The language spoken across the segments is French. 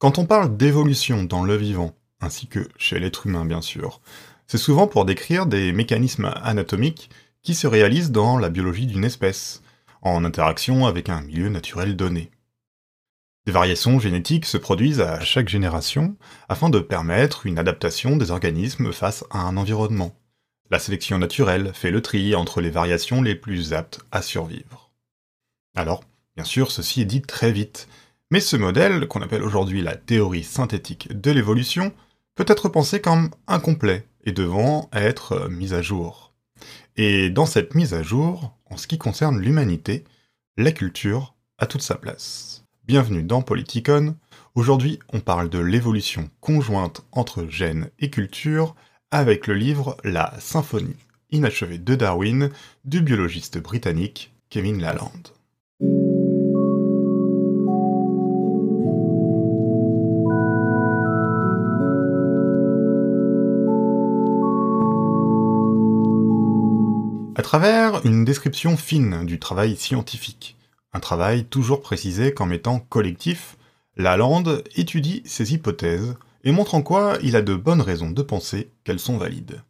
Quand on parle d'évolution dans le vivant, ainsi que chez l'être humain bien sûr, c'est souvent pour décrire des mécanismes anatomiques qui se réalisent dans la biologie d'une espèce, en interaction avec un milieu naturel donné. Des variations génétiques se produisent à chaque génération afin de permettre une adaptation des organismes face à un environnement. La sélection naturelle fait le tri entre les variations les plus aptes à survivre. Alors, bien sûr, ceci est dit très vite, mais ce modèle, qu'on appelle aujourd'hui la théorie synthétique de l'évolution, peut être pensé comme incomplet et devant être mis à jour. Et dans cette mise à jour, en ce qui concerne l'humanité, la culture a toute sa place. Bienvenue dans Politicon. Aujourd'hui, on parle de l'évolution conjointe entre gènes et culture avec le livre La symphonie inachevée de Darwin du biologiste britannique Kevin Laland. À travers une description fine du travail scientifique, un travail toujours précisé comme étant collectif, Lalande étudie ses hypothèses et montre en quoi il a de bonnes raisons de penser qu'elles sont valides.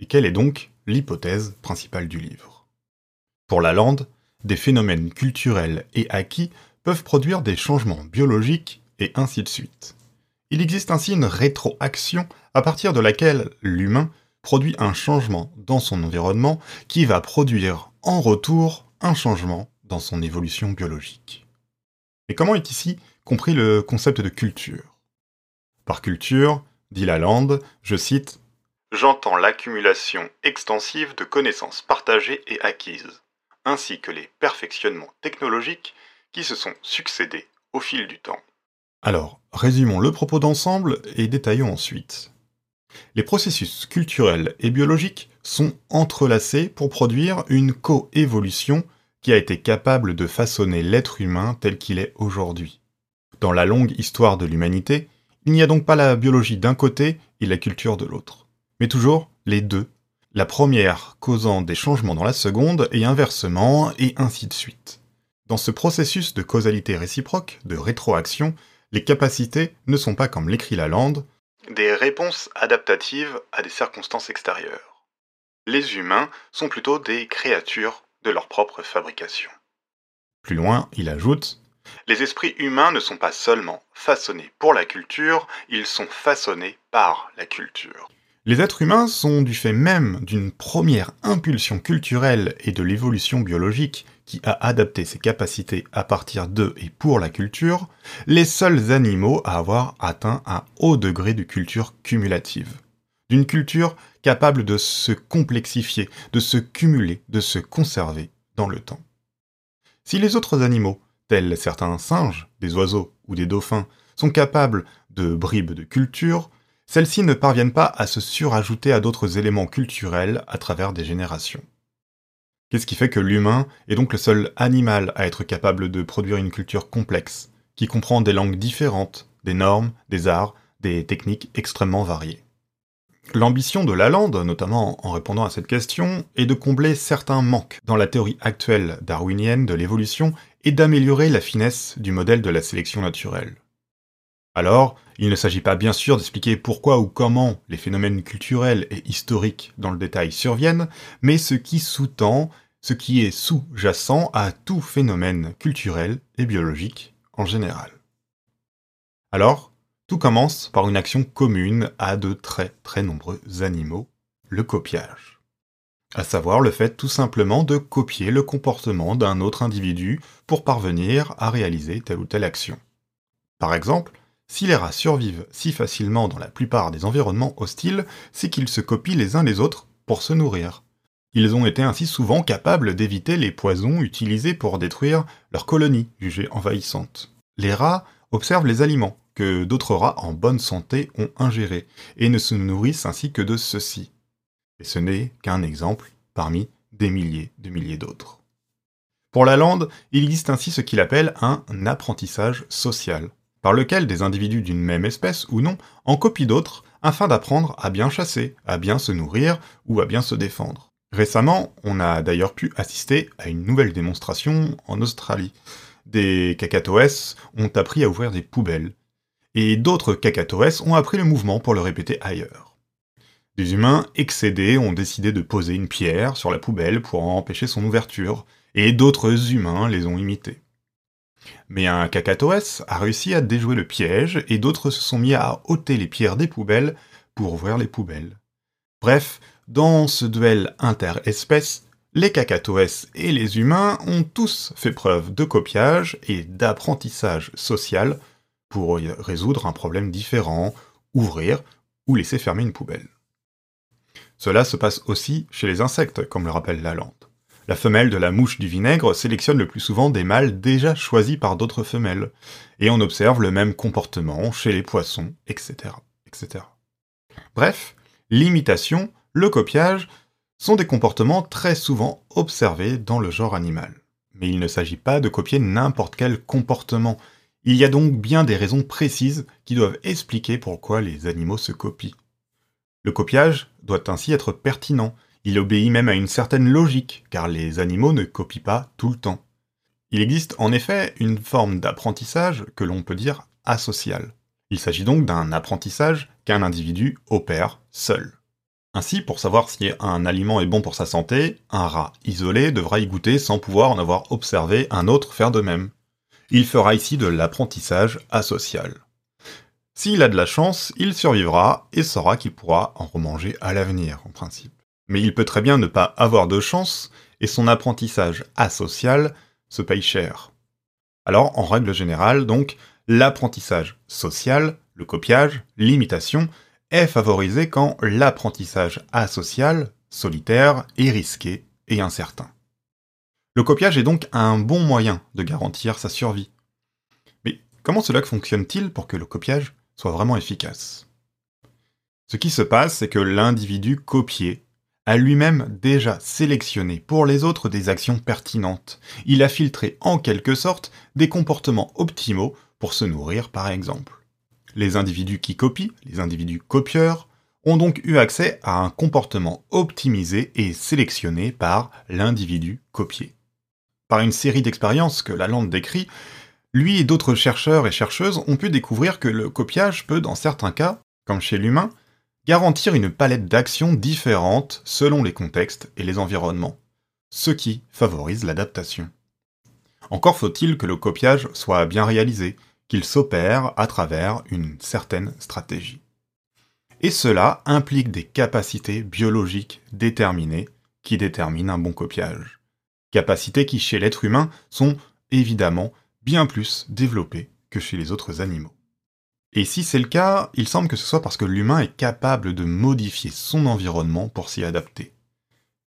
Et quelle est donc l'hypothèse principale du livre? Pour Lalande, des phénomènes culturels et acquis peuvent produire des changements biologiques et ainsi de suite. Il existe ainsi une rétroaction à partir de laquelle l'humain produit un changement dans son environnement qui va produire en retour un changement dans son évolution biologique. Et comment est ici compris le concept de culture? Par culture, dit Lalande, je cite J'entends l'accumulation extensive de connaissances partagées et acquises, ainsi que les perfectionnements technologiques qui se sont succédés au fil du temps. Alors, résumons le propos d'ensemble et détaillons ensuite. Les processus culturels et biologiques sont entrelacés pour produire une coévolution qui a été capable de façonner l'être humain tel qu'il est aujourd'hui. Dans la longue histoire de l'humanité, il n'y a donc pas la biologie d'un côté et la culture de l'autre, mais toujours les deux, la première causant des changements dans la seconde et inversement, et ainsi de suite. Dans ce processus de causalité réciproque, de rétroaction, les capacités ne sont pas comme l'écrit Lalande, des réponses adaptatives à des circonstances extérieures. Les humains sont plutôt des créatures de leur propre fabrication. Plus loin, il ajoute Les esprits humains ne sont pas seulement façonnés pour la culture, ils sont façonnés par la culture. Les êtres humains sont du fait même d'une première impulsion culturelle et de l'évolution biologique qui a adapté ses capacités à partir de et pour la culture, les seuls animaux à avoir atteint un haut degré de culture cumulative. D'une culture capable de se complexifier, de se cumuler, de se conserver dans le temps. Si les autres animaux, tels certains singes, des oiseaux ou des dauphins, sont capables de bribes de culture, celles-ci ne parviennent pas à se surajouter à d'autres éléments culturels à travers des générations. Qu'est-ce qui fait que l'humain est donc le seul animal à être capable de produire une culture complexe, qui comprend des langues différentes, des normes, des arts, des techniques extrêmement variées? L'ambition de Lalande, notamment en répondant à cette question, est de combler certains manques dans la théorie actuelle darwinienne de l'évolution et d'améliorer la finesse du modèle de la sélection naturelle. Alors, il ne s'agit pas bien sûr d'expliquer pourquoi ou comment les phénomènes culturels et historiques dans le détail surviennent, mais ce qui sous-tend, ce qui est sous-jacent à tout phénomène culturel et biologique en général. Alors, tout commence par une action commune à de très très nombreux animaux, le copiage. À savoir le fait tout simplement de copier le comportement d'un autre individu pour parvenir à réaliser telle ou telle action. Par exemple, si les rats survivent si facilement dans la plupart des environnements hostiles, c'est qu'ils se copient les uns les autres pour se nourrir. Ils ont été ainsi souvent capables d'éviter les poisons utilisés pour détruire leurs colonies jugées envahissantes. Les rats observent les aliments que d'autres rats en bonne santé ont ingérés et ne se nourrissent ainsi que de ceux-ci. Et ce n'est qu'un exemple parmi des milliers de milliers d'autres. Pour la lande, il existe ainsi ce qu'il appelle un apprentissage social par lequel des individus d'une même espèce ou non en copient d'autres afin d'apprendre à bien chasser, à bien se nourrir ou à bien se défendre. Récemment, on a d'ailleurs pu assister à une nouvelle démonstration en Australie. Des cacatoès ont appris à ouvrir des poubelles. et d'autres cacatoès ont appris le mouvement pour le répéter ailleurs. Des humains excédés ont décidé de poser une pierre sur la poubelle pour empêcher son ouverture, et d'autres humains les ont imités. Mais un cacatoès a réussi à déjouer le piège, et d'autres se sont mis à ôter les pierres des poubelles pour ouvrir les poubelles. Bref, dans ce duel interespèces, les cacatoès et les humains ont tous fait preuve de copiage et d'apprentissage social pour résoudre un problème différent, ouvrir ou laisser fermer une poubelle. Cela se passe aussi chez les insectes, comme le rappelle Lalande. La femelle de la mouche du vinaigre sélectionne le plus souvent des mâles déjà choisis par d'autres femelles, et on observe le même comportement chez les poissons, etc. etc. Bref, l'imitation, le copiage, sont des comportements très souvent observés dans le genre animal. Mais il ne s'agit pas de copier n'importe quel comportement. Il y a donc bien des raisons précises qui doivent expliquer pourquoi les animaux se copient. Le copiage doit ainsi être pertinent, il obéit même à une certaine logique, car les animaux ne copient pas tout le temps. Il existe en effet une forme d'apprentissage que l'on peut dire asocial. Il s'agit donc d'un apprentissage qu'un individu opère seul. Ainsi, pour savoir si un aliment est bon pour sa santé, un rat isolé devra y goûter sans pouvoir en avoir observé un autre faire de même. Il fera ici de l'apprentissage asocial. S'il a de la chance, il survivra et saura qu'il pourra en remanger à l'avenir, en principe. Mais il peut très bien ne pas avoir de chance, et son apprentissage asocial se paye cher. Alors, en règle générale, donc, l'apprentissage social, le copiage, l'imitation, est favorisé quand l'apprentissage asocial, solitaire, est risqué et incertain. Le copiage est donc un bon moyen de garantir sa survie. Mais comment cela fonctionne-t-il pour que le copiage soit vraiment efficace? Ce qui se passe, c'est que l'individu copié a lui-même déjà sélectionné pour les autres des actions pertinentes. Il a filtré en quelque sorte des comportements optimaux pour se nourrir par exemple. Les individus qui copient, les individus copieurs, ont donc eu accès à un comportement optimisé et sélectionné par l'individu copié. Par une série d'expériences que Lalande décrit, lui et d'autres chercheurs et chercheuses ont pu découvrir que le copiage peut, dans certains cas, comme chez l'humain, garantir une palette d'actions différentes selon les contextes et les environnements, ce qui favorise l'adaptation. Encore faut-il que le copiage soit bien réalisé, qu'il s'opère à travers une certaine stratégie. Et cela implique des capacités biologiques déterminées qui déterminent un bon copiage. Capacités qui chez l'être humain sont évidemment bien plus développées que chez les autres animaux. Et si c'est le cas, il semble que ce soit parce que l'humain est capable de modifier son environnement pour s'y adapter.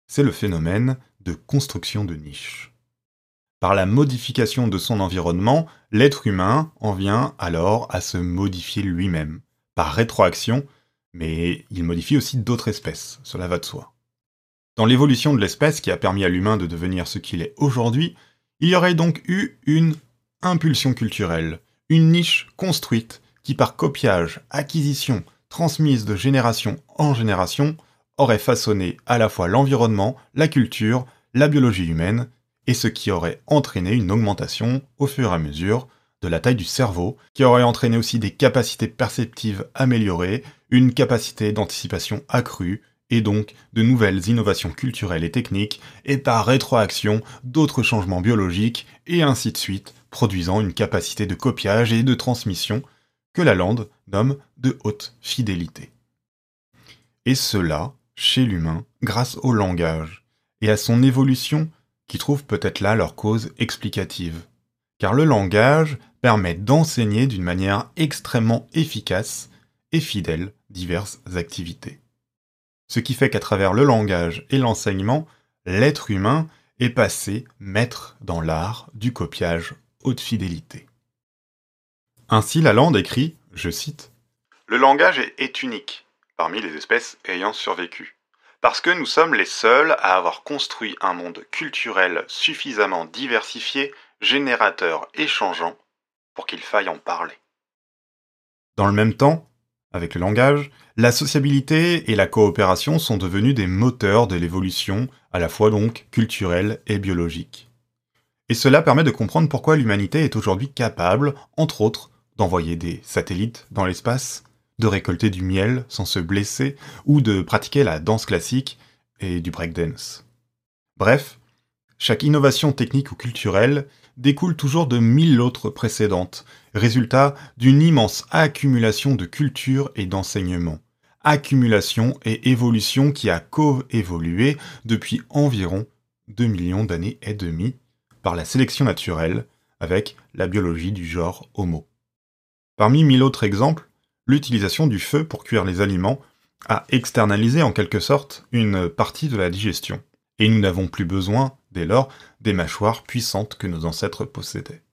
C'est le phénomène de construction de niche. Par la modification de son environnement, l'être humain en vient alors à se modifier lui-même, par rétroaction, mais il modifie aussi d'autres espèces, cela va de soi. Dans l'évolution de l'espèce qui a permis à l'humain de devenir ce qu'il est aujourd'hui, il y aurait donc eu une impulsion culturelle, une niche construite qui par copiage, acquisition, transmise de génération en génération, aurait façonné à la fois l'environnement, la culture, la biologie humaine et ce qui aurait entraîné une augmentation au fur et à mesure de la taille du cerveau, qui aurait entraîné aussi des capacités perceptives améliorées, une capacité d'anticipation accrue, et donc de nouvelles innovations culturelles et techniques, et par rétroaction d'autres changements biologiques, et ainsi de suite, produisant une capacité de copiage et de transmission que la lande nomme de haute fidélité. Et cela, chez l'humain, grâce au langage, et à son évolution qui trouvent peut-être là leur cause explicative. Car le langage permet d'enseigner d'une manière extrêmement efficace et fidèle diverses activités. Ce qui fait qu'à travers le langage et l'enseignement, l'être humain est passé maître dans l'art du copiage haute fidélité. Ainsi Lalande écrit, je cite, Le langage est unique parmi les espèces ayant survécu parce que nous sommes les seuls à avoir construit un monde culturel suffisamment diversifié, générateur et changeant, pour qu'il faille en parler. Dans le même temps, avec le langage, la sociabilité et la coopération sont devenus des moteurs de l'évolution, à la fois donc culturelle et biologique. Et cela permet de comprendre pourquoi l'humanité est aujourd'hui capable, entre autres, d'envoyer des satellites dans l'espace, de récolter du miel sans se blesser, ou de pratiquer la danse classique et du breakdance. Bref, chaque innovation technique ou culturelle découle toujours de mille autres précédentes, résultat d'une immense accumulation de culture et d'enseignement. Accumulation et évolution qui a co-évolué depuis environ 2 millions d'années et demie par la sélection naturelle avec la biologie du genre Homo. Parmi mille autres exemples, l'utilisation du feu pour cuire les aliments a externalisé en quelque sorte une partie de la digestion, et nous n'avons plus besoin, dès lors, des mâchoires puissantes que nos ancêtres possédaient.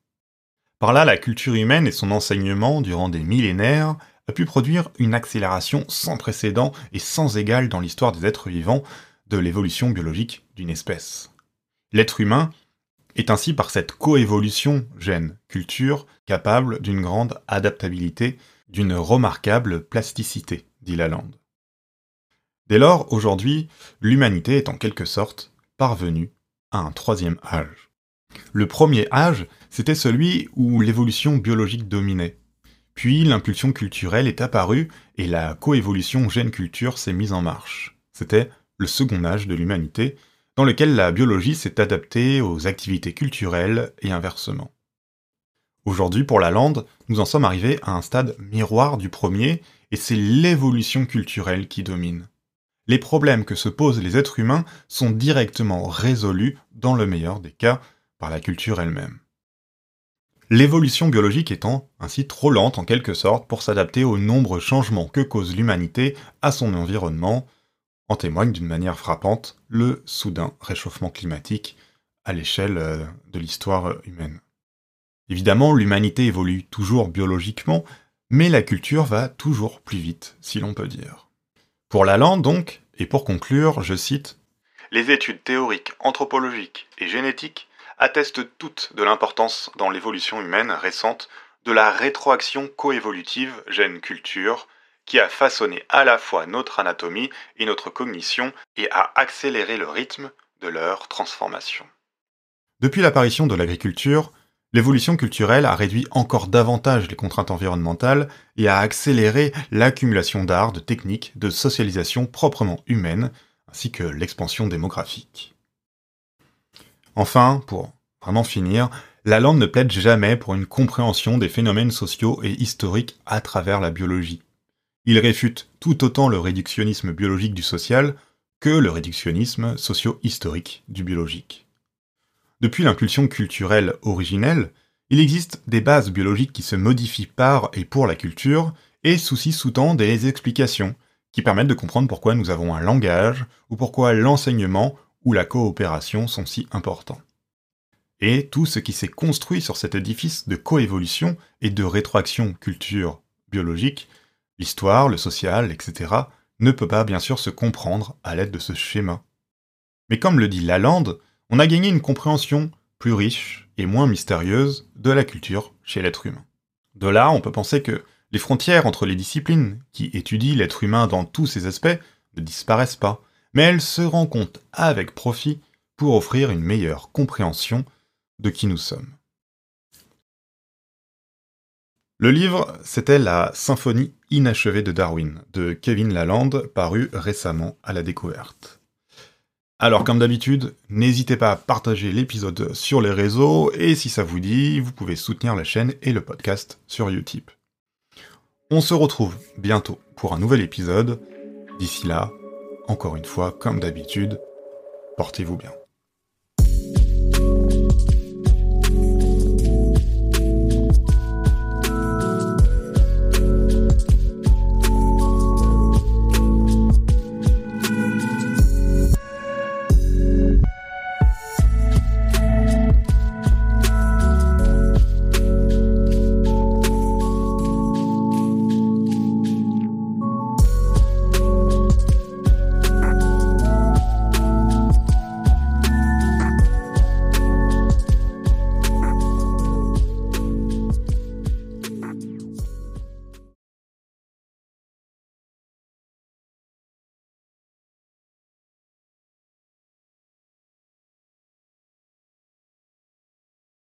Par là, la culture humaine et son enseignement durant des millénaires a pu produire une accélération sans précédent et sans égal dans l'histoire des êtres vivants de l'évolution biologique d'une espèce. L'être humain est ainsi par cette coévolution gène-culture capable d'une grande adaptabilité, d'une remarquable plasticité, dit Lalande. Dès lors, aujourd'hui, l'humanité est en quelque sorte parvenue à un troisième âge. Le premier âge, c'était celui où l'évolution biologique dominait. Puis l'impulsion culturelle est apparue et la coévolution gène-culture s'est mise en marche. C'était le second âge de l'humanité, dans lequel la biologie s'est adaptée aux activités culturelles et inversement. Aujourd'hui, pour la lande, nous en sommes arrivés à un stade miroir du premier, et c'est l'évolution culturelle qui domine. Les problèmes que se posent les êtres humains sont directement résolus, dans le meilleur des cas, par la culture elle-même. L'évolution biologique étant ainsi trop lente en quelque sorte pour s'adapter aux nombreux changements que cause l'humanité à son environnement, en témoigne d'une manière frappante le soudain réchauffement climatique à l'échelle euh, de l'histoire humaine. Évidemment, l'humanité évolue toujours biologiquement, mais la culture va toujours plus vite, si l'on peut dire. Pour Lalande, donc, et pour conclure, je cite Les études théoriques, anthropologiques et génétiques attestent toutes de l'importance dans l'évolution humaine récente de la rétroaction coévolutive gène-culture qui a façonné à la fois notre anatomie et notre cognition et a accéléré le rythme de leur transformation. Depuis l'apparition de l'agriculture, l'évolution culturelle a réduit encore davantage les contraintes environnementales et a accéléré l'accumulation d'art, de techniques, de socialisation proprement humaine, ainsi que l'expansion démographique. Enfin, pour vraiment finir, la langue ne plaide jamais pour une compréhension des phénomènes sociaux et historiques à travers la biologie. Il réfute tout autant le réductionnisme biologique du social que le réductionnisme socio-historique du biologique. Depuis l'impulsion culturelle originelle, il existe des bases biologiques qui se modifient par et pour la culture, et ceci sous-tend des explications qui permettent de comprendre pourquoi nous avons un langage, ou pourquoi l'enseignement ou la coopération sont si importants. Et tout ce qui s'est construit sur cet édifice de coévolution et de rétroaction culture biologique L'histoire, le social, etc. ne peut pas bien sûr se comprendre à l'aide de ce schéma. Mais comme le dit Lalande, on a gagné une compréhension plus riche et moins mystérieuse de la culture chez l'être humain. De là, on peut penser que les frontières entre les disciplines qui étudient l'être humain dans tous ses aspects ne disparaissent pas, mais elles se rencontrent avec profit pour offrir une meilleure compréhension de qui nous sommes. Le livre, c'était la Symphonie inachevée de Darwin, de Kevin Lalande, paru récemment à la découverte. Alors comme d'habitude, n'hésitez pas à partager l'épisode sur les réseaux, et si ça vous dit, vous pouvez soutenir la chaîne et le podcast sur Utip. On se retrouve bientôt pour un nouvel épisode. D'ici là, encore une fois, comme d'habitude, portez-vous bien.